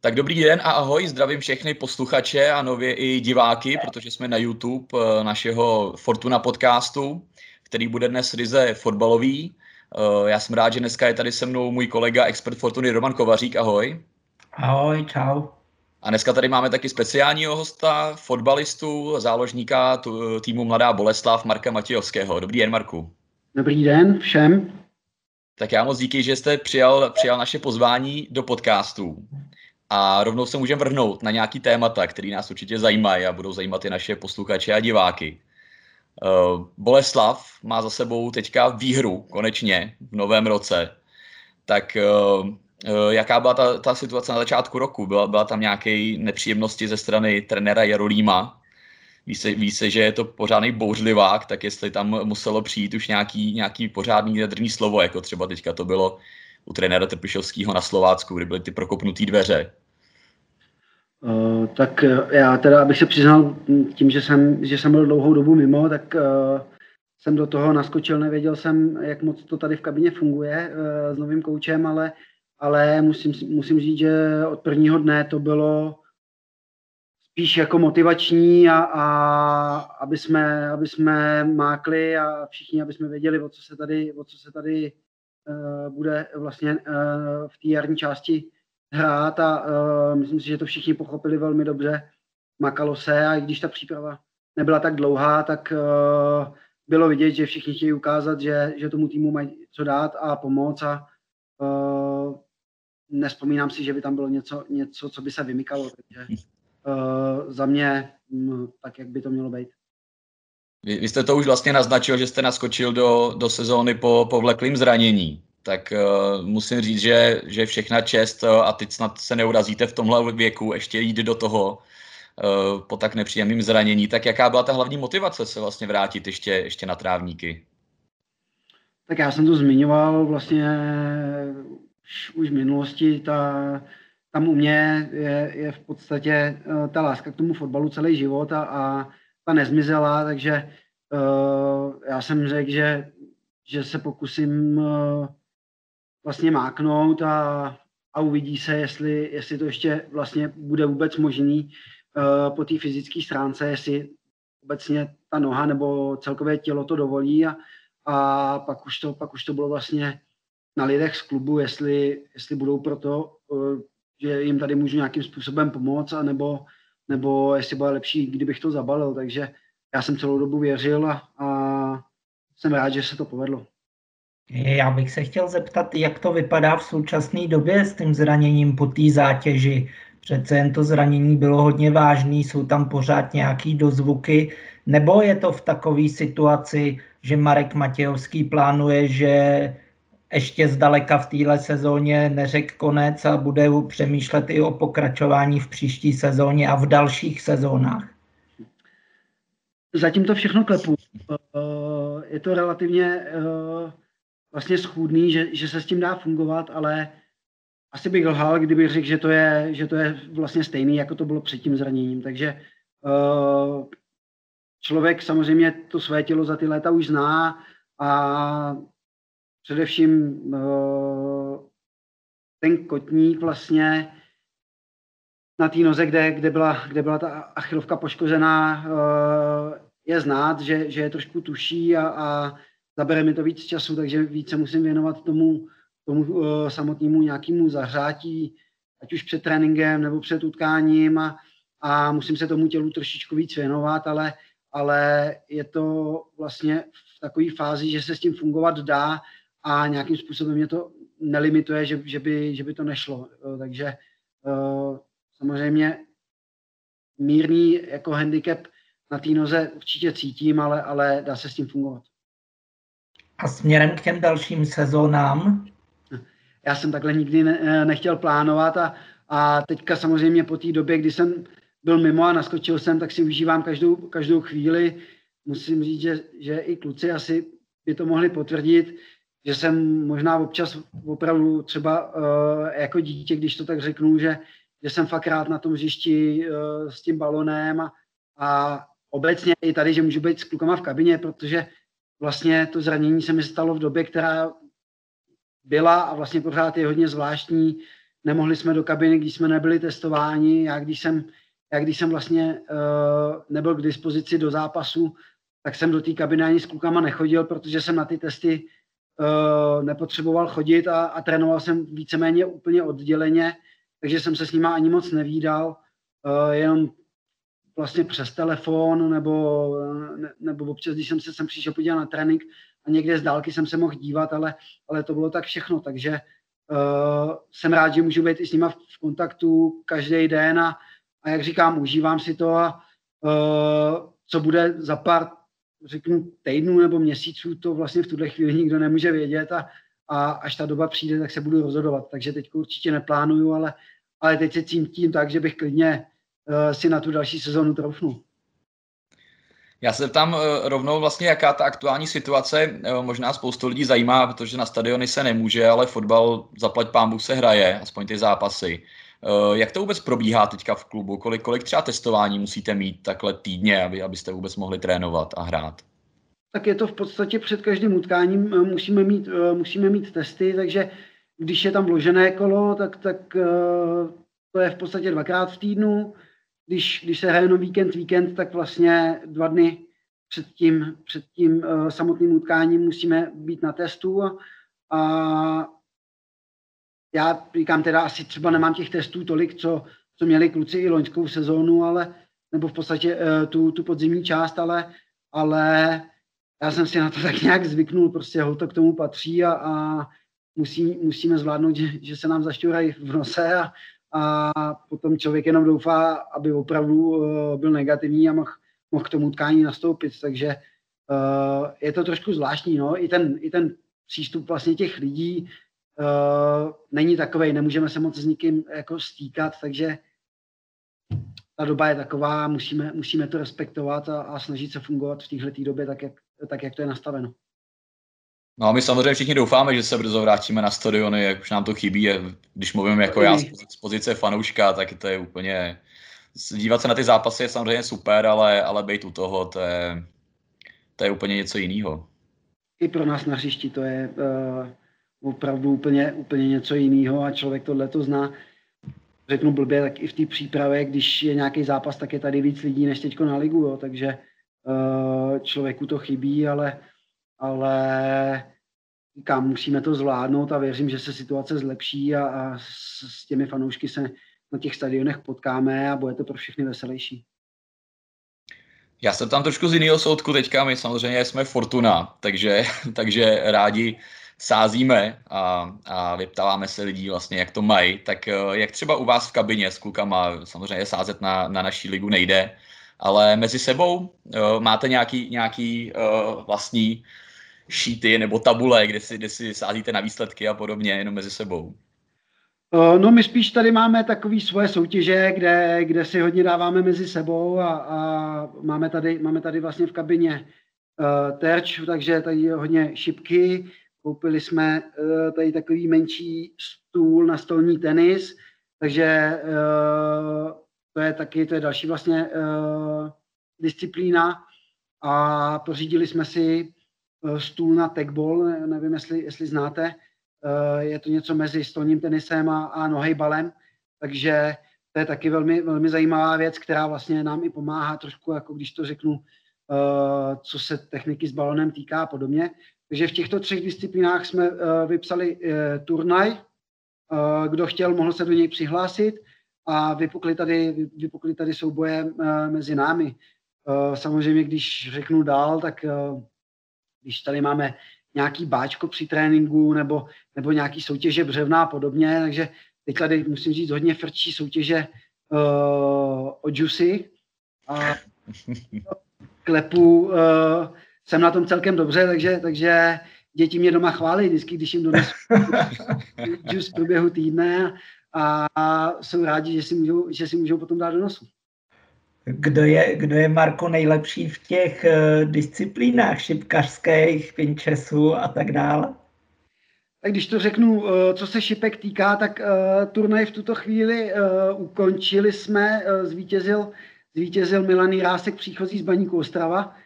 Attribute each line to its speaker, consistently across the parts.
Speaker 1: Tak dobrý den a ahoj, zdravím všechny posluchače a nově i diváky, protože jsme na YouTube eh, našeho Fortuna podcastu, který bude dnes ryze fotbalový. Eh, já jsem rád, že dneska je tady se mnou můj kolega, expert Fortuny Roman Kovařík, ahoj.
Speaker 2: Ahoj, čau.
Speaker 1: A dneska tady máme taky speciálního hosta, fotbalistu, záložníka týmu Mladá Boleslav Marka Matějovského. Dobrý den, Marku.
Speaker 3: Dobrý den všem.
Speaker 1: Tak já moc díky, že jste přijal, přijal naše pozvání do podcastu. A rovnou se můžeme vrhnout na nějaký témata, které nás určitě zajímají a budou zajímat i naše posluchače a diváky. Uh, Boleslav má za sebou teďka výhru, konečně, v novém roce. Tak uh, uh, jaká byla ta, ta situace na začátku roku? Byla, byla tam nějaké nepříjemnosti ze strany trenéra Jarolíma? Ví se, ví se, že je to pořádný bouřlivák, tak jestli tam muselo přijít už nějaký, nějaký pořádný jadrný slovo, jako třeba teďka to bylo u trenéra Trpišovského na Slovácku, kdy byly ty prokopnuté dveře.
Speaker 3: Uh, tak eh, já teda, abych se přiznal tím, že jsem, že jsem byl dlouhou dobu mimo, tak uh, jsem do toho naskočil, nevěděl jsem, jak moc to tady v kabině funguje uh, s novým koučem, ale, ale musím, musím říct, že od prvního dne to bylo spíš jako motivační a, a aby, jsme, aby jsme mákli a všichni, aby jsme věděli, o co se tady, o co se tady bude vlastně uh, v té jarní části hrát a uh, myslím si, že to všichni pochopili velmi dobře. Makalo se a i když ta příprava nebyla tak dlouhá, tak bylo vidět, že všichni chtějí ukázat, že, že tomu týmu mají co dát a pomoct a nespomínám si, že by tam bylo něco, něco co by se vymykalo, takže za mě um, tak, jak by to mělo být.
Speaker 1: Vy, vy jste to už vlastně naznačil, že jste naskočil do, do sezóny po povleklým zranění tak uh, musím říct, že, že všechna čest uh, a teď snad se neurazíte v tomhle věku ještě jít do toho uh, po tak nepříjemným zranění. Tak jaká byla ta hlavní motivace se vlastně vrátit ještě, ještě na trávníky?
Speaker 3: Tak já jsem to zmiňoval vlastně už v minulosti. Ta, tam u mě je, je v podstatě ta láska k tomu fotbalu celý život a, a ta nezmizela, takže uh, já jsem řekl, že, že se pokusím uh, vlastně máknout a, a uvidí se, jestli, jestli to ještě vlastně bude vůbec možný uh, po té fyzické stránce, jestli obecně ta noha nebo celkové tělo to dovolí a, a pak, už to, pak už to bylo vlastně na lidech z klubu, jestli, jestli budou proto, uh, že jim tady můžu nějakým způsobem pomoct, a nebo, jestli bude lepší, kdybych to zabalil. Takže já jsem celou dobu věřil a, a jsem rád, že se to povedlo.
Speaker 2: Já bych se chtěl zeptat, jak to vypadá v současné době s tím zraněním po té zátěži. Přece jen to zranění bylo hodně vážné, jsou tam pořád nějaký dozvuky, nebo je to v takové situaci, že Marek Matějovský plánuje, že ještě zdaleka v téhle sezóně neřek konec a bude přemýšlet i o pokračování v příští sezóně a v dalších sezónách?
Speaker 3: Zatím to všechno klepu. Eh, je to relativně eh, vlastně schůdný, že, že se s tím dá fungovat, ale asi bych lhal, kdybych řekl, že to je, že to je vlastně stejný, jako to bylo před tím zraněním. Takže uh, člověk samozřejmě to své tělo za ty léta už zná a především uh, ten kotník vlastně na té noze, kde, kde, byla, kde byla ta achilovka poškozená, uh, je znát, že, že je trošku tuší a, a zabere mi to víc času, takže více musím věnovat tomu, tomu uh, samotnému nějakému zahřátí, ať už před tréninkem nebo před utkáním a, a musím se tomu tělu trošičku víc věnovat, ale, ale je to vlastně v takové fázi, že se s tím fungovat dá a nějakým způsobem mě to nelimituje, že, že, by, že by to nešlo. Takže uh, samozřejmě mírný jako handicap na té noze určitě cítím, ale, ale dá se s tím fungovat.
Speaker 2: A směrem k těm dalším sezónám?
Speaker 3: Já jsem takhle nikdy ne, eh, nechtěl plánovat a, a teďka samozřejmě po té době, kdy jsem byl mimo a naskočil jsem, tak si užívám každou, každou chvíli. Musím říct, že, že i kluci asi by to mohli potvrdit, že jsem možná občas opravdu třeba uh, jako dítě, když to tak řeknu, že, že jsem fakt rád na tom hřišti uh, s tím balonem a, a obecně i tady, že můžu být s klukama v kabině, protože vlastně to zranění se mi stalo v době, která byla a vlastně pořád je hodně zvláštní. nemohli jsme do kabiny, když jsme nebyli testováni. Já když jsem, já když jsem vlastně uh, nebyl k dispozici do zápasu, tak jsem do té kabiny ani s klukama nechodil, protože jsem na ty testy uh, nepotřeboval chodit a, a trénoval jsem víceméně úplně odděleně, takže jsem se s nima ani moc nevídal, uh, jenom vlastně přes telefon, nebo, ne, nebo občas, když jsem se sem přišel podívat na trénink a někde z dálky jsem se mohl dívat, ale, ale to bylo tak všechno, takže uh, jsem rád, že můžu být i s nima v, v kontaktu každý den a, a jak říkám, užívám si to a uh, co bude za pár, řeknu, týdnů nebo měsíců, to vlastně v tuhle chvíli nikdo nemůže vědět a, a až ta doba přijde, tak se budu rozhodovat. Takže teď určitě neplánuju, ale, ale teď se cítím tak, že bych klidně uh, si na tu další sezonu troufnul.
Speaker 1: Já se tam eh, rovnou vlastně, jaká ta aktuální situace eh, možná spoustu lidí zajímá, protože na stadiony se nemůže, ale fotbal zaplať pámu se hraje, aspoň ty zápasy. Jak to vůbec probíhá teďka v klubu? Kolik, kolik třeba testování musíte mít takhle týdně, aby, abyste vůbec mohli trénovat a hrát?
Speaker 3: Tak je to v podstatě před každým utkáním musíme mít, musíme mít testy, takže když je tam vložené kolo, tak, tak to je v podstatě dvakrát v týdnu když, když se hraje jenom víkend, víkend, tak vlastně dva dny před tím, před tím samotným utkáním musíme být na testu a, a já říkám teda, asi třeba nemám těch testů tolik, co, co měli kluci i loňskou sezónu, ale, nebo v podstatě uh, tu, tu podzimní část, ale, ale já jsem si na to tak nějak zvyknul, prostě ho to k tomu patří a, a musí, musíme zvládnout, že, že se nám zašťourají v nose a, a potom člověk jenom doufá, aby opravdu eh, byl negativní a mohl, mohl k tomu tkání nastoupit. Takže uh, je to trošku zvláštní. No? I, ten, I ten přístup vlastně těch lidí uh, není takový, nemůžeme se moc s nikým jako stýkat, takže ta doba je taková, musíme, musíme to respektovat a, a snažit se fungovat v této době tak jak, tak, jak to je nastaveno.
Speaker 1: No a my samozřejmě všichni doufáme, že se brzo vrátíme na stadiony, jak už nám to chybí. Když mluvím jako já z pozice fanouška, tak to je úplně... Dívat se na ty zápasy je samozřejmě super, ale, ale být u toho, to je, to je úplně něco jiného.
Speaker 3: I pro nás na hřišti to je uh, opravdu úplně, úplně něco jiného a člověk tohle to zná. Řeknu blbě, tak i v té přípravě, když je nějaký zápas, tak je tady víc lidí než teď na ligu, jo, takže uh, člověku to chybí, ale ale říkám, musíme to zvládnout a věřím, že se situace zlepší a, a s, s těmi fanoušky se na těch stadionech potkáme a bude to pro všechny veselější.
Speaker 1: Já jsem tam trošku z jiného soudku teďka, my samozřejmě jsme Fortuna, takže, takže rádi sázíme a, a vyptáváme se lidí vlastně, jak to mají. Tak eh, jak třeba u vás v kabině s klukama, samozřejmě sázet na, na naší ligu nejde, ale mezi sebou uh, máte nějaký, nějaký uh, vlastní šíty nebo tabule, kde si, kde si sázíte na výsledky a podobně, jenom mezi sebou?
Speaker 3: No my spíš tady máme takové svoje soutěže, kde, kde si hodně dáváme mezi sebou a, a máme, tady, máme tady vlastně v kabině uh, terč, takže tady je hodně šipky. Koupili jsme uh, tady takový menší stůl na stolní tenis, takže uh, to je taky, to je další vlastně uh, disciplína a pořídili jsme si Eh, stůl na tagball, nevím, jestli, jestli znáte. Eh, je to něco mezi stolním tenisem a, a nohejbalem, takže to je taky velmi, velmi zajímavá věc, která vlastně nám i pomáhá trošku, jako když to řeknu, eh, co se techniky s balonem týká a podobně. Takže v těchto třech disciplínách jsme vypsali turnaj. Kdo chtěl, mohl se do něj přihlásit a vypukly tady, vypukly tady souboje mezi námi. Samozřejmě, když řeknu dál, tak když tady máme nějaký báčko při tréninku nebo, nebo nějaký soutěže břevná a podobně, takže teď tady musím říct hodně frčí soutěže uh, o džusy a klepu uh, jsem na tom celkem dobře, takže, takže děti mě doma chválí vždycky, když jim donesu džus v průběhu týdne a, a jsou rádi, že si, můžou, že si můžou potom dát do nosu.
Speaker 2: Kdo je, kdo je Marko nejlepší v těch uh, disciplínách šipkařských, pinčesů a tak dále?
Speaker 3: Tak když to řeknu, uh, co se šipek týká, tak uh, turnaj v tuto chvíli uh, ukončili jsme, uh, zvítězil, zvítězil Milaný Rásek příchozí z Baníku Ostrava.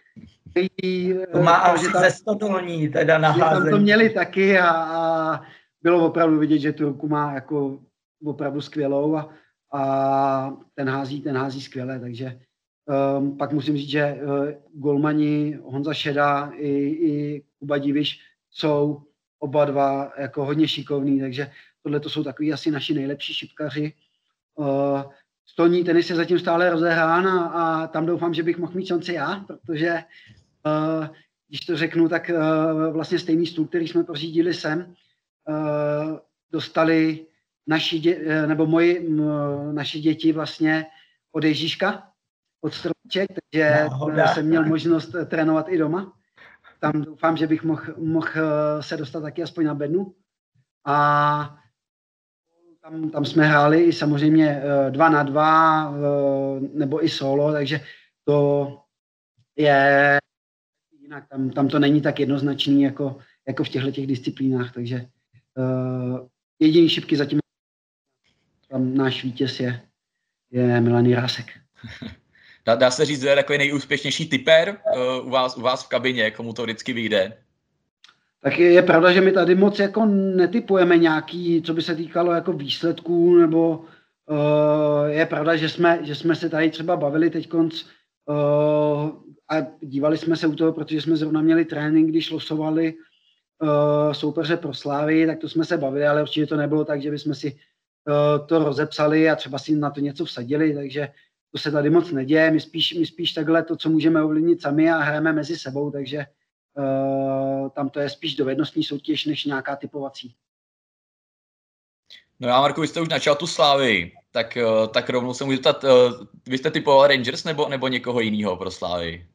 Speaker 2: Který, to má uh, asi ze stodolní teda na
Speaker 3: Tam to měli taky a, a bylo opravdu vidět, že tu ruku má jako opravdu skvělou a, a ten hází, ten hází skvěle, takže um, pak musím říct, že uh, golmani Honza Šeda i, i Kuba Diviš jsou oba dva jako hodně šikovní, takže tohle to jsou takový asi naši nejlepší šipkaři. Uh, stolní tenis je zatím stále rozehrán a, a tam doufám, že bych mohl mít šanci já, protože když to řeknu, tak uh, vlastně stejný stůl, který jsme pořídili sem, uh, dostali naši dě, nebo moji, naši děti vlastně od Ježíška, od Stromček, takže Náhoda. jsem měl možnost trénovat i doma. Tam doufám, že bych mohl, mohl se dostat taky aspoň na bednu. A tam, tam jsme hráli i samozřejmě dva na dva, nebo i solo, takže to je jinak. Tam, tam to není tak jednoznačný jako, jako v těchto těch disciplínách, takže uh, jediný šipky zatím tam náš vítěz je, je Milaný Rásek.
Speaker 1: Dá, dá se říct, že je takový nejúspěšnější typer uh, u, vás, u vás v kabině, komu to vždycky vyjde?
Speaker 3: Tak je, je pravda, že my tady moc jako netypujeme nějaký, co by se týkalo jako výsledků, nebo uh, je pravda, že jsme, že jsme se tady třeba bavili teď konc, uh, a dívali jsme se u toho, protože jsme zrovna měli trénink, když losovali uh, soupeře pro Slávy, tak to jsme se bavili, ale určitě to nebylo tak, že bychom si uh, to rozepsali a třeba si na to něco vsadili, takže to se tady moc neděje. My spíš, my spíš takhle to, co můžeme ovlivnit sami a hrajeme mezi sebou, takže uh, tam to je spíš dovednostní soutěž než nějaká typovací.
Speaker 1: No já, Marku, vy jste už načal tu Slávy, tak, tak rovnou se můžu zeptat, vy jste typoval Rangers nebo, nebo někoho jiného pro Slávy?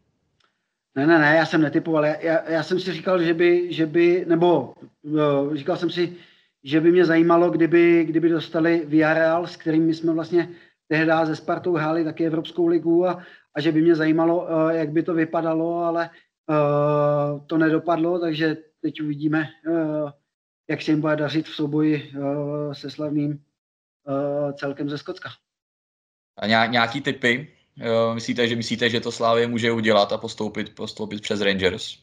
Speaker 3: Ne, ne, ne, já jsem netypoval. Já, já, jsem si říkal, že by, že by nebo uh, říkal jsem si, že by mě zajímalo, kdyby, kdyby dostali Villarreal, s kterými jsme vlastně tehdy ze Spartou hráli taky Evropskou ligu a, a že by mě zajímalo, uh, jak by to vypadalo, ale uh, to nedopadlo, takže teď uvidíme, uh, jak se jim bude dařit v souboji uh, se slavným uh, celkem ze Skocka.
Speaker 1: A nějaký typy myslíte, že myslíte, že to Slávě může udělat a postoupit, postoupit přes Rangers?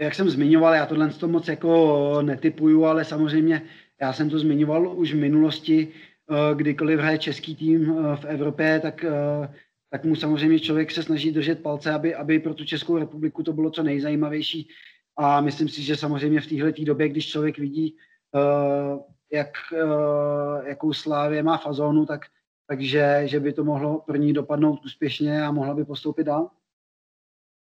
Speaker 3: Jak jsem zmiňoval, já tohle to moc jako netypuju, ale samozřejmě já jsem to zmiňoval už v minulosti, eh, kdykoliv hraje český tým eh, v Evropě, tak, eh, tak mu samozřejmě člověk se snaží držet palce, aby, aby pro tu Českou republiku to bylo co nejzajímavější. A myslím si, že samozřejmě v téhle době, když člověk vidí, jak, jakou Slávě má fazónu, tak takže že by to mohlo pro ní dopadnout úspěšně a mohla by postoupit dál.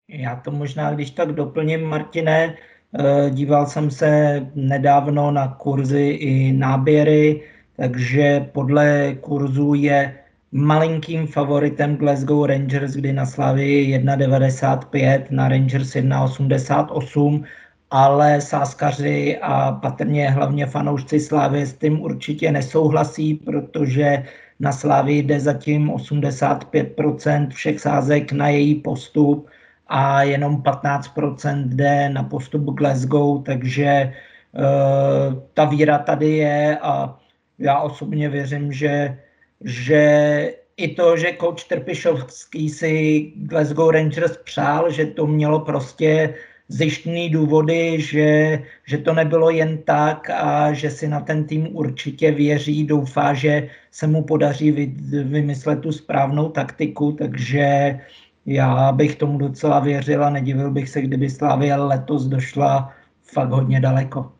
Speaker 2: Já to možná, když tak doplním, Martine, eh, díval jsem se nedávno na kurzy i náběry, takže podle kurzů je malinkým favoritem Glasgow Rangers, kdy na Slavii 1,95, na Rangers 1,88, ale sáskaři a patrně hlavně fanoušci Slávy s tím určitě nesouhlasí, protože na Slávii jde zatím 85% všech sázek na její postup a jenom 15% jde na postup Glasgow, takže uh, ta víra tady je a já osobně věřím, že, že i to, že coach Trpišovský si Glasgow Rangers přál, že to mělo prostě zjištný důvody, že, že to nebylo jen tak a že si na ten tým určitě věří, doufá, že se mu podaří vy, vymyslet tu správnou taktiku, takže já bych tomu docela věřil a nedivil bych se, kdyby Slavia letos došla fakt hodně daleko.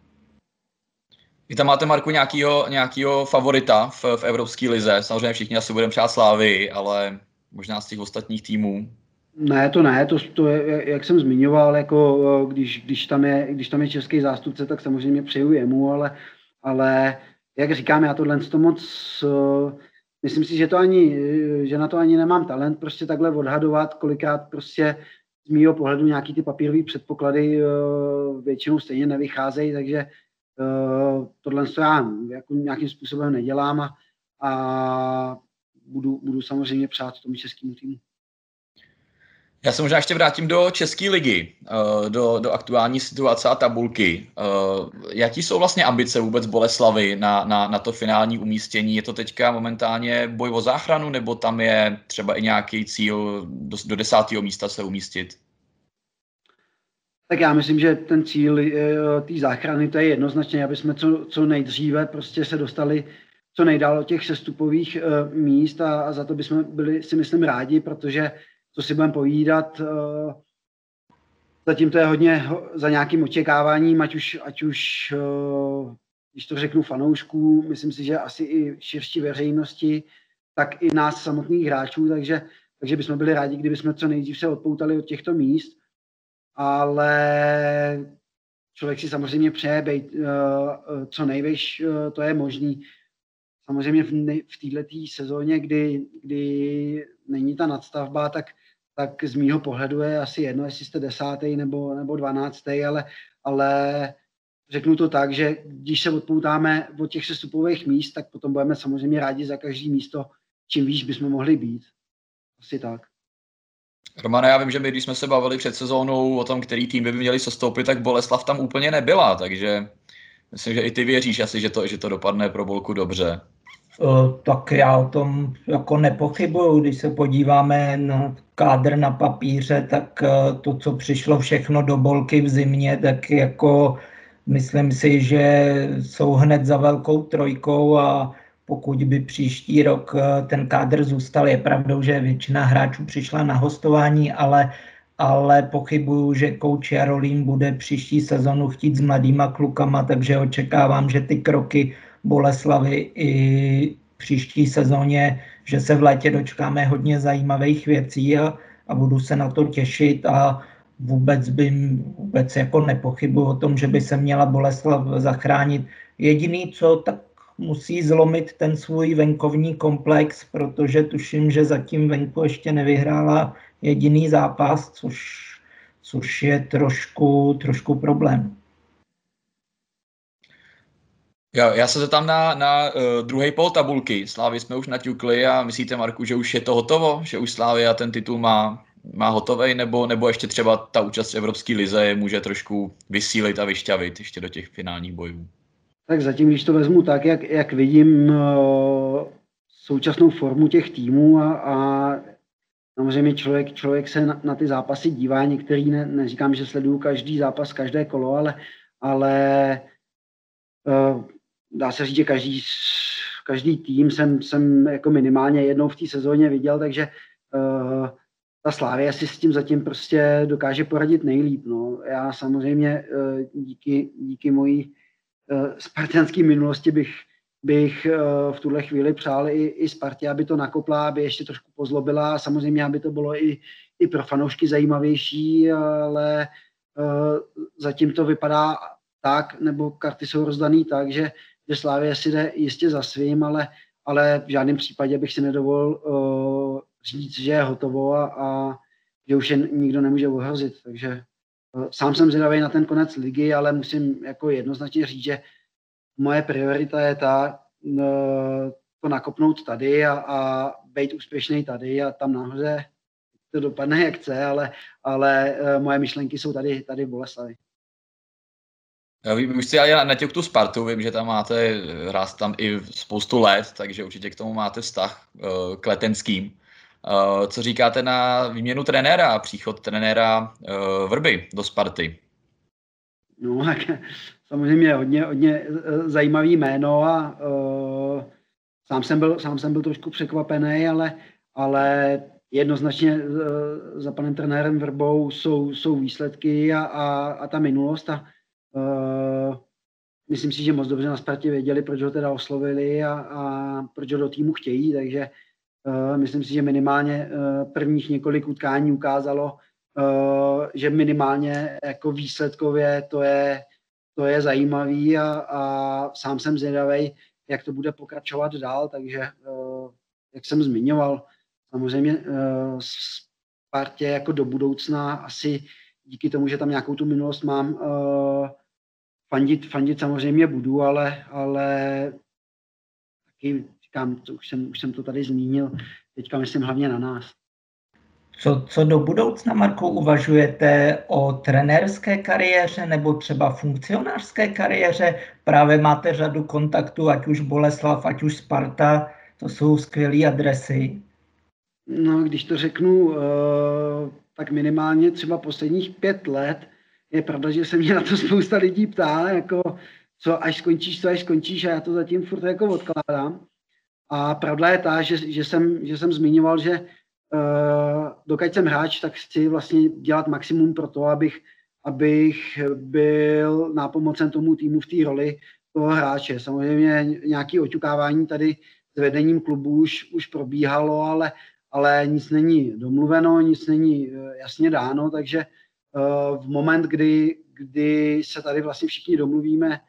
Speaker 1: Vy tam máte, Marku, nějakýho, nějakýho favorita v, v Evropské lize. Samozřejmě všichni asi budeme přát Slávy, ale možná z těch ostatních týmů.
Speaker 3: Ne, to ne, to, to je, jak jsem zmiňoval, jako když, když, tam je, když tam je český zástupce, tak samozřejmě přeju jemu, ale, ale jak říkám, já tohle to moc, myslím si, že, to ani, že na to ani nemám talent, prostě takhle odhadovat, kolikrát prostě z mýho pohledu nějaký ty papírové předpoklady většinou stejně nevycházejí, takže tohle to já jako nějakým způsobem nedělám a, a budu, budu samozřejmě přát tomu českému týmu.
Speaker 1: Já se možná ještě vrátím do České ligy, eh, do, do aktuální situace a tabulky. Eh, jaký jsou vlastně ambice vůbec Boleslavy na, na, na to finální umístění? Je to teďka momentálně boj o záchranu, nebo tam je třeba i nějaký cíl do, do desátého místa se umístit?
Speaker 3: Tak já myslím, že ten cíl eh, té záchrany, to je jednoznačně, aby jsme co, co nejdříve prostě se dostali co nejdál od těch sestupových míst a, a za to bychom byli si myslím rádi, protože co si budeme povídat, uh, zatím to je hodně za nějakým očekáváním, ať už, ať už uh, když to řeknu fanoušků, myslím si, že asi i širší veřejnosti, tak i nás samotných hráčů, takže, takže bychom byli rádi, kdyby jsme co nejdřív se odpoutali od těchto míst, ale člověk si samozřejmě přeje být uh, co nejvíš, uh, to je možný. Samozřejmě v, v této sezóně, kdy, kdy není ta nadstavba, tak, tak z mýho pohledu je asi jedno, jestli jste desátý nebo, nebo dvanáctý, ale, ale řeknu to tak, že když se odpoutáme od těch sestupových míst, tak potom budeme samozřejmě rádi za každý místo, čím výš bychom mohli být. Asi tak.
Speaker 1: Romane, já vím, že my, když jsme se bavili před sezónou o tom, který tým by měli sestoupit, tak Boleslav tam úplně nebyla, takže myslím, že i ty věříš asi, že to, že to dopadne pro Bolku dobře.
Speaker 2: Tak já o tom jako nepochybuju. Když se podíváme na kádr na papíře, tak e, to, co přišlo všechno do Bolky v zimě, tak jako myslím si, že jsou hned za velkou trojkou a pokud by příští rok eh, ten kádr zůstal. Je pravdou, že většina hráčů přišla na hostování, ale, ale pochybuju, že kouč Jarolím bude příští sezonu chtít s mladýma klukama, takže očekávám, že ty kroky Boleslavy i příští sezóně, že se v létě dočkáme hodně zajímavých věcí a, a budu se na to těšit a vůbec by vůbec jako nepochybuji o tom, že by se měla Boleslav zachránit. Jediný, co tak musí zlomit ten svůj venkovní komplex, protože tuším, že zatím venku ještě nevyhrála jediný zápas, což, což je trošku, trošku problém.
Speaker 1: Já, já se zeptám na, na uh, druhý pol tabulky. Slávy jsme už naťukli a myslíte, Marku, že už je to hotovo? Že už Slávia ten titul má, má hotový, nebo, nebo ještě třeba ta účast v Evropské lize může trošku vysílit a vyšťavit ještě do těch finálních bojů?
Speaker 3: Tak zatím, když to vezmu tak, jak, jak vidím uh, současnou formu těch týmů a, a samozřejmě člověk, člověk se na, na ty zápasy dívá, některý ne, neříkám, že sleduju každý zápas, každé kolo, ale, ale uh, dá se říct, že každý, každý tým jsem, jsem jako minimálně jednou v té sezóně viděl, takže uh, ta Slávě si s tím zatím prostě dokáže poradit nejlíp. No. Já samozřejmě uh, díky, díky mojí Eh, spartianské minulosti bych, bych eh, v tuhle chvíli přál i, i Spartě, aby to nakopla, aby ještě trošku pozlobila. Samozřejmě, aby to bylo i, i pro fanoušky zajímavější, ale uh, zatím to vypadá tak, nebo karty jsou rozdaný tak, že, že Slávě si jde jistě za svým, ale, ale v žádném případě bych si nedovolil uh, říct, že je hotovo a, a že už je nikdo nemůže ohrozit. Takže Sám jsem zvědavý na ten konec ligy, ale musím jako jednoznačně říct, že moje priorita je ta, no, to nakopnout tady a, a být úspěšný tady a tam nahoře to dopadne jak chce, ale, ale e, moje myšlenky jsou tady, tady v Boleslavi.
Speaker 1: Vím, už si ale na tu Spartu, vím, že tam máte, hrát tam i spoustu let, takže určitě k tomu máte vztah uh, k letenským. Uh, co říkáte na výměnu trenéra a příchod trenéra Vrby do Sparty?
Speaker 3: No, tak samozřejmě hodně, hodně eh, zajímavý jméno a uh, sám, jsem byl, sám jsem byl trošku překvapený, ale, ale jednoznačně uh, za panem trenérem Vrbou jsou, jsou výsledky a, a, a ta minulost a uh, myslím si, že moc dobře na Spartě věděli, proč ho teda oslovili a, a proč ho do týmu chtějí, takže Eh, myslím si, že minimálně eh, prvních několik utkání ukázalo, eh, že minimálně jako výsledkově to je, to je zajímavý a, a sám jsem zvědavý, jak to bude pokračovat dál, takže jak jsem zmiňoval, samozřejmě Spartě jako do budoucna asi díky tomu, že tam nějakou tu minulost mám, fandit, fandit samozřejmě budu, ale, ale taky říkám, to už jsem, už jsem to tady zmínil, teďka myslím hlavně na nás.
Speaker 2: Co, co do budoucna, Marko, uvažujete o trenérské kariéře nebo třeba funkcionářské kariéře? Právě máte řadu kontaktů, ať už Boleslav, ať už Sparta, to jsou skvělé adresy.
Speaker 3: No, když to řeknu, eh, tak minimálně třeba posledních pět let je pravda, že se mě na to spousta lidí ptá, jako co až skončíš, co až skončíš a já to zatím furt jako odkládám. A pravda je ta, že, že, jsem, že jsem zmiňoval, že uh, dokud jsem hráč, tak chci vlastně dělat maximum pro to, abych, abych byl nápomocen tomu týmu v té roli toho hráče. Samozřejmě nějaké oťukávání tady s vedením klubu už, už probíhalo, ale, ale nic není domluveno, nic není eh, jasně dáno, takže uh, v moment, kdy, kdy se tady vlastně všichni domluvíme,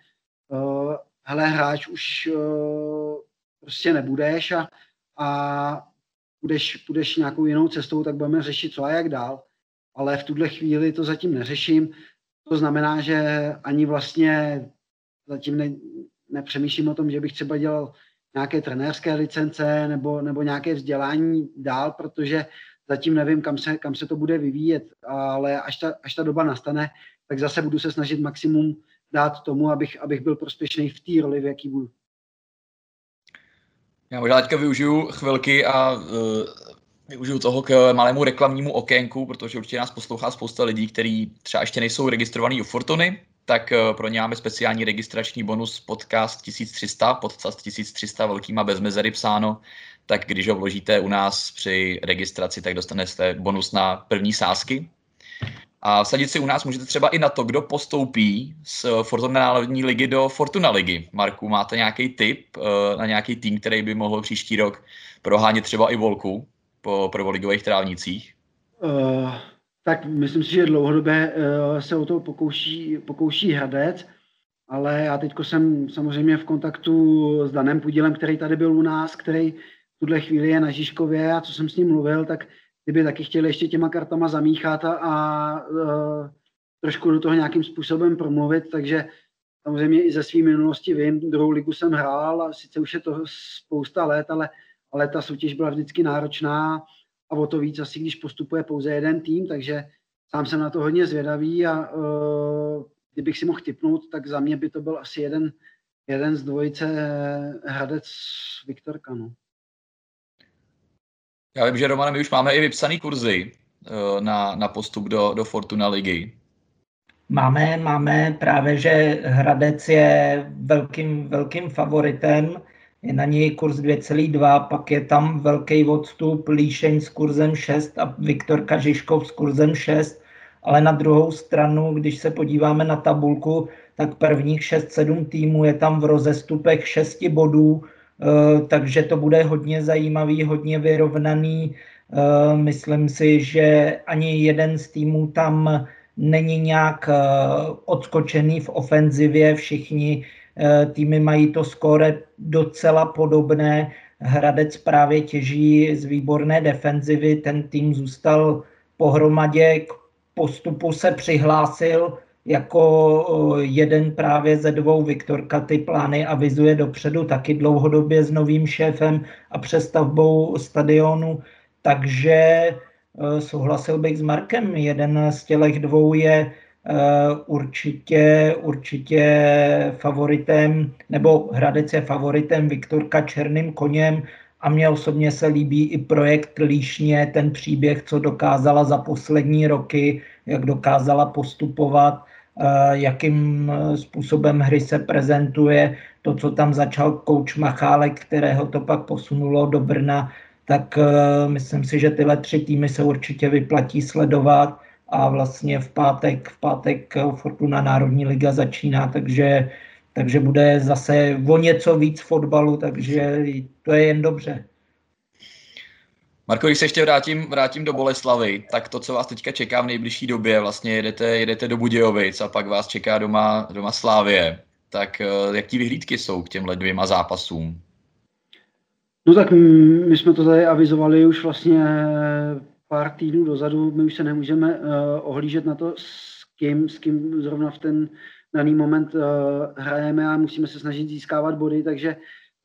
Speaker 3: uh, hele, hráč už uh, prostě nebudeš a, a půjdeš, půjdeš nějakou jinou cestou, tak budeme řešit co a jak dál. Ale v tuhle chvíli to zatím neřeším. To znamená, že ani vlastně zatím ne, nepřemýšlím o tom, že bych třeba dělal nějaké trenérské licence nebo, nebo nějaké vzdělání dál, protože zatím nevím, kam se, kam se to bude vyvíjet, ale až ta, až ta doba nastane, tak zase budu se snažit maximum dát tomu, abych, abych byl prospěšný v té roli, v jaký budu.
Speaker 1: Já možná teďka využiju chvilky a uh, využiju toho k malému reklamnímu okénku, protože určitě nás poslouchá spousta lidí, kteří třeba ještě nejsou registrovaní u Fortuny, tak uh, pro ně máme speciální registrační bonus podcast 1300, podcast 1300 velkýma bez mezery psáno, tak když ho vložíte u nás při registraci, tak dostanete bonus na první sázky. A vsadit si u nás můžete třeba i na to, kdo postoupí z Fortuna Národní ligy do Fortuna ligy. Marku, máte nějaký tip eh, na nějaký tým, který by mohl příští rok prohánět třeba i Volku po prvoligových trávnicích? Uh,
Speaker 3: tak myslím si, že dlouhodobě uh, se o to pokouší, pokouší Hradec, ale já teď jsem samozřejmě v kontaktu s Danem Pudílem, který tady byl u nás, který v tuhle chvíli je na Žižkově a co jsem s ním mluvil, tak kdyby taky chtěli ještě těma kartama zamíchat a, a uh, trošku do toho nějakým způsobem promluvit, takže samozřejmě i ze své minulosti vím, druhou ligu jsem hrál a sice už je to spousta let, ale, ale ta soutěž byla vždycky náročná a o to víc asi, když postupuje pouze jeden tým, takže sám jsem na to hodně zvědavý a uh, kdybych si mohl typnout, tak za mě by to byl asi jeden, jeden z dvojice Hradec Viktorka. No.
Speaker 1: Já vím, že Romane, my už máme i vypsané kurzy eh, na, na postup do, do Fortuna ligy.
Speaker 2: Máme, máme právě, že Hradec je velkým, velkým favoritem, je na něj kurz 2,2, pak je tam velký odstup Líšeň s kurzem 6 a Viktor Kažiškov s kurzem 6, ale na druhou stranu, když se podíváme na tabulku, tak prvních 6-7 týmů je tam v rozestupech 6 bodů, takže to bude hodně zajímavý, hodně vyrovnaný. Eh, myslím si, že ani jeden z týmů tam není nějak eh, odskočený v ofenzivě. Všichni týmy mají to skóre docela podobné. Hradec právě těží z výborné defenzivy. Ten tým zůstal pohromadě, k postupu se přihlásil jako jeden právě ze dvou. Viktorka ty plány avizuje dopředu taky dlouhodobě s novým šéfem a přestavbou stadionu, takže souhlasil bych s Markem. Jeden z těch dvou je určitě, určitě favoritem, nebo Hradec je favoritem Viktorka černým koněm. A mně osobně se líbí i projekt Líšně, ten příběh, co dokázala za poslední roky, jak dokázala postupovat jakým eh, způsobem hry se prezentuje, to, co tam začal kouč Machálek, kterého to pak posunulo do Brna, tak eh, myslím si, že tyhle tři týmy se určitě vyplatí sledovat a vlastně v pátek, v pátek Fortuna Národní liga začíná, takže, takže bude zase o něco víc fotbalu, takže to je jen dobře.
Speaker 1: Marko, když se ještě vrátím, vrátím do Boleslavy, tak to, co vás teďka čeká v nejbližší době, vlastně jedete, jedete do Budějovic a pak vás čeká doma, doma Slávě. Tak eh, jak ti vyhlídky jsou k těmhle dvěma zápasům?
Speaker 3: No tak my jsme to tady avizovali už vlastně pár týdnů dozadu. My už se nemůžeme uh, ohlížet na to, s kým, s kým zrovna v ten daný moment uh, hrajeme a musíme se snažit získávat body, takže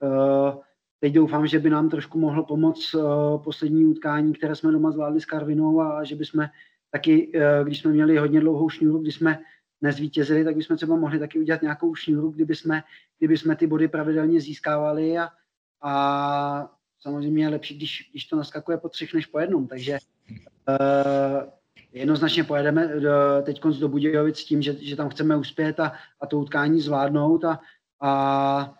Speaker 3: uh, Teď doufám, že by nám trošku mohlo pomoct uh, poslední utkání, které jsme doma zvládli s Karvinou a že bychom taky, uh, když jsme měli hodně dlouhou šňůru, když jsme nezvítězili, tak bychom třeba mohli taky udělat nějakou šňůru, kdyby jsme, kdyby jsme ty body pravidelně získávali a, a samozřejmě je lepší, když, když to naskakuje po třech než po jednom. Takže uh, jednoznačně pojedeme teď do Budějovic s tím, že, že tam chceme uspět a, a to utkání zvládnout a, a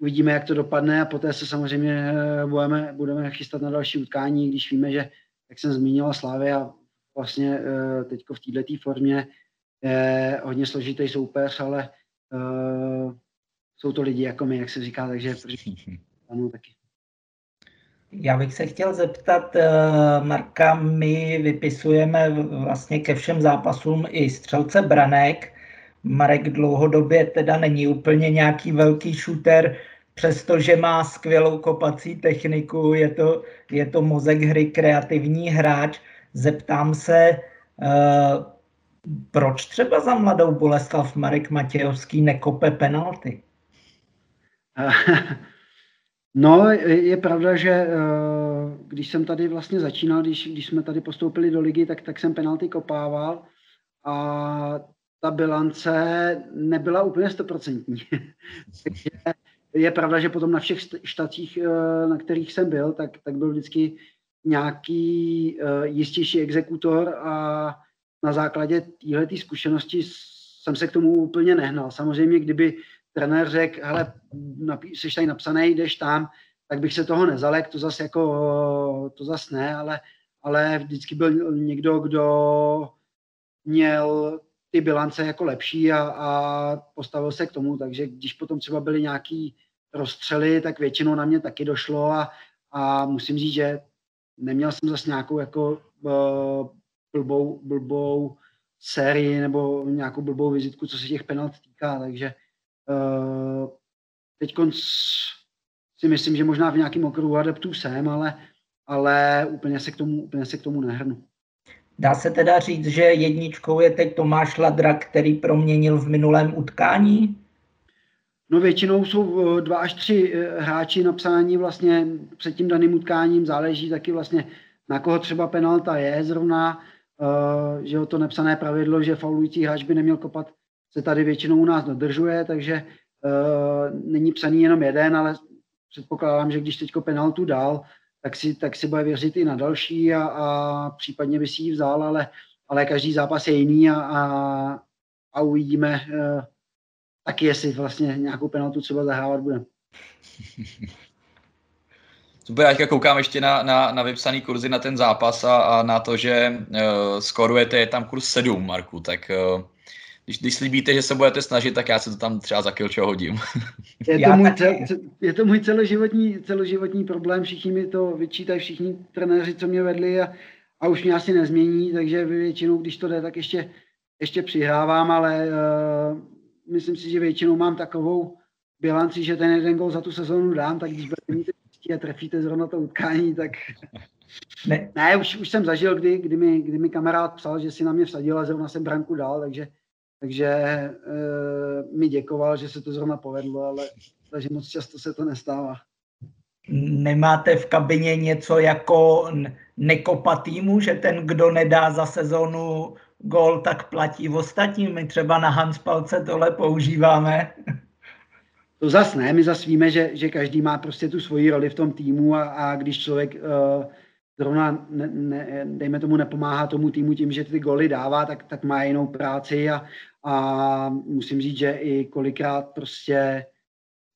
Speaker 3: uvidíme, jak to dopadne a poté se samozřejmě budeme, budeme chystat na další utkání, když víme, že, jak jsem zmínila, Slávy a vlastně teď v této formě je hodně složitý soupeř, ale uh, jsou to lidi jako my, jak se říká, takže ano, taky.
Speaker 2: Já bych se chtěl zeptat, Marka, my vypisujeme vlastně ke všem zápasům i střelce branek. Marek dlouhodobě teda není úplně nějaký velký shooter, přestože má skvělou kopací techniku, je to, je to mozek hry, kreativní hráč. Zeptám se, uh, proč třeba za mladou Boleslav Marek Matějovský nekope penalty?
Speaker 3: No, je pravda, že eh, když jsem tady vlastně začínal, když, když jsme tady postoupili do ligy, tak, tak jsem penalty kopával a ta bilance nebyla úplně stoprocentní. je pravda, že potom na všech štacích, eh, na kterých jsem byl, tak, tak byl vždycky nějaký eh, jistější exekutor a na základě téhle zkušenosti jsem se k tomu úplně nehnal. Samozřejmě, kdyby trenér řekl, hele, jsi tady napsaný, jdeš tam, tak bych se toho nezalek, to zase jako, to zase ne, ale, ale vždycky byl někdo, kdo měl ty bilance jako lepší a, a postavil se k tomu, takže když potom třeba byly nějaký rozstřely, tak většinou na mě taky došlo a, a musím říct, že neměl jsem zase nějakou jako uh, blbou, blbou sérii nebo nějakou blbou vizitku, co se těch penalt týká, takže uh, teď si myslím, že možná v nějakém okruhu adeptů jsem, ale, ale úplně, se k tomu, úplně se k tomu nehrnu.
Speaker 2: Dá se teda říct, že jedničkou je teď Tomáš Ladra, který proměnil v minulém utkání?
Speaker 3: No většinou jsou dva až tři eh, hráči napsání vlastně před tím daným utkáním, záleží taky vlastně na koho třeba penalta je zrovna, uh, že jo, to nepsané pravidlo, že faulující hráč by neměl kopat, se tady většinou u nás dodržuje, takže není psaný jenom jeden, ale předpokládám, že když teďko penaltu dal, tak si, tak si bude věřit i na další a, a případně by si ji vzal, ale, ale každý zápas je jiný a, a, a uvidíme uh, taky, jestli vlastně nějakou penaltu třeba zahrávat budeme.
Speaker 1: Super, já koukám ještě na, na, na vypsaný kurzy na ten zápas a, a na to, že uh, skorujete, je tam kurz 7, Marku, tak uh, když, když slíbíte, že se budete snažit, tak já se to tam třeba za kilčo hodím.
Speaker 3: Je to, můj, cel, je to můj celoživotní, celoživotní problém, všichni mi to vyčítají, všichni trenéři, co mě vedli a, a už mě asi nezmění, takže většinou, když to jde, tak ještě, ještě přihrávám, ale uh, myslím si, že většinou mám takovou bilanci, že ten jeden gol za tu sezónu dám, tak když budete mít a trefíte zrovna to utkání, tak ne, ne už, už jsem zažil, kdy, kdy, mi, kdy mi kamarád psal, že si na mě vsadil a zrovna jsem branku dal, takže, takže e, mi děkoval, že se to zrovna povedlo, ale takže moc často se to nestává.
Speaker 2: Nemáte v kabině něco jako nekopa týmu, že ten, kdo nedá za sezónu gol, tak platí v ostatním. My třeba na Hanspalce tohle používáme.
Speaker 3: To zas ne, my zas víme, že, že každý má prostě tu svoji roli v tom týmu a, a když člověk uh, zrovna, ne, ne, dejme tomu, nepomáhá tomu týmu tím, že ty goly dává, tak, tak má jinou práci a, a musím říct, že i kolikrát prostě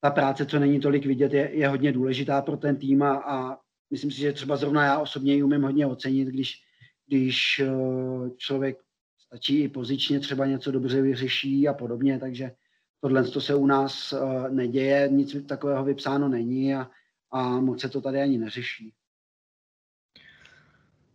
Speaker 3: ta práce, co není tolik vidět, je, je hodně důležitá pro ten tým a, a myslím si, že třeba zrovna já osobně ji umím hodně ocenit, když, když uh, člověk stačí i pozičně třeba něco dobře vyřeší a podobně, takže tohle to se u nás uh, neděje, nic takového vypsáno není a, a moc se to tady ani neřeší.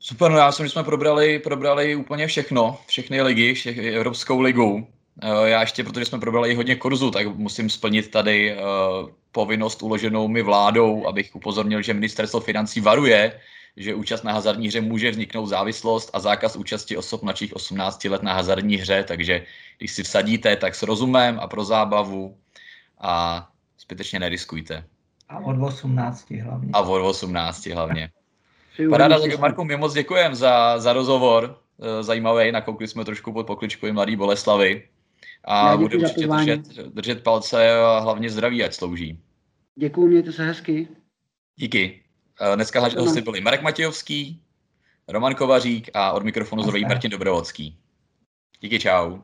Speaker 1: Super, no já jsem, že jsme probrali, probrali úplně všechno, všechny ligy, všech, Evropskou ligu. Uh, já ještě, protože jsme probrali hodně kurzu, tak musím splnit tady uh, povinnost uloženou mi vládou, abych upozornil, že ministerstvo financí varuje, že účast na hazardní hře může vzniknout závislost a zákaz účasti osob mladších 18 let na hazardní hře, takže když si vsadíte, tak s rozumem a pro zábavu a zbytečně neriskujte.
Speaker 2: A od 18 hlavně.
Speaker 1: A od 18 hlavně. Paráda, tak Marku, my moc děkujeme za, za rozhovor, eh, zajímavý, nakoukli jsme trošku pod pokličkou Mladý Boleslavy a budeme určitě držet, držet palce a hlavně zdraví, ať slouží.
Speaker 3: Děkuji, mějte se hezky.
Speaker 1: Díky. Eh, dneska hosty byli Marek Matějovský, Roman Kovařík a od mikrofonu zdraví Martin Dobrovodský. Díky, čau.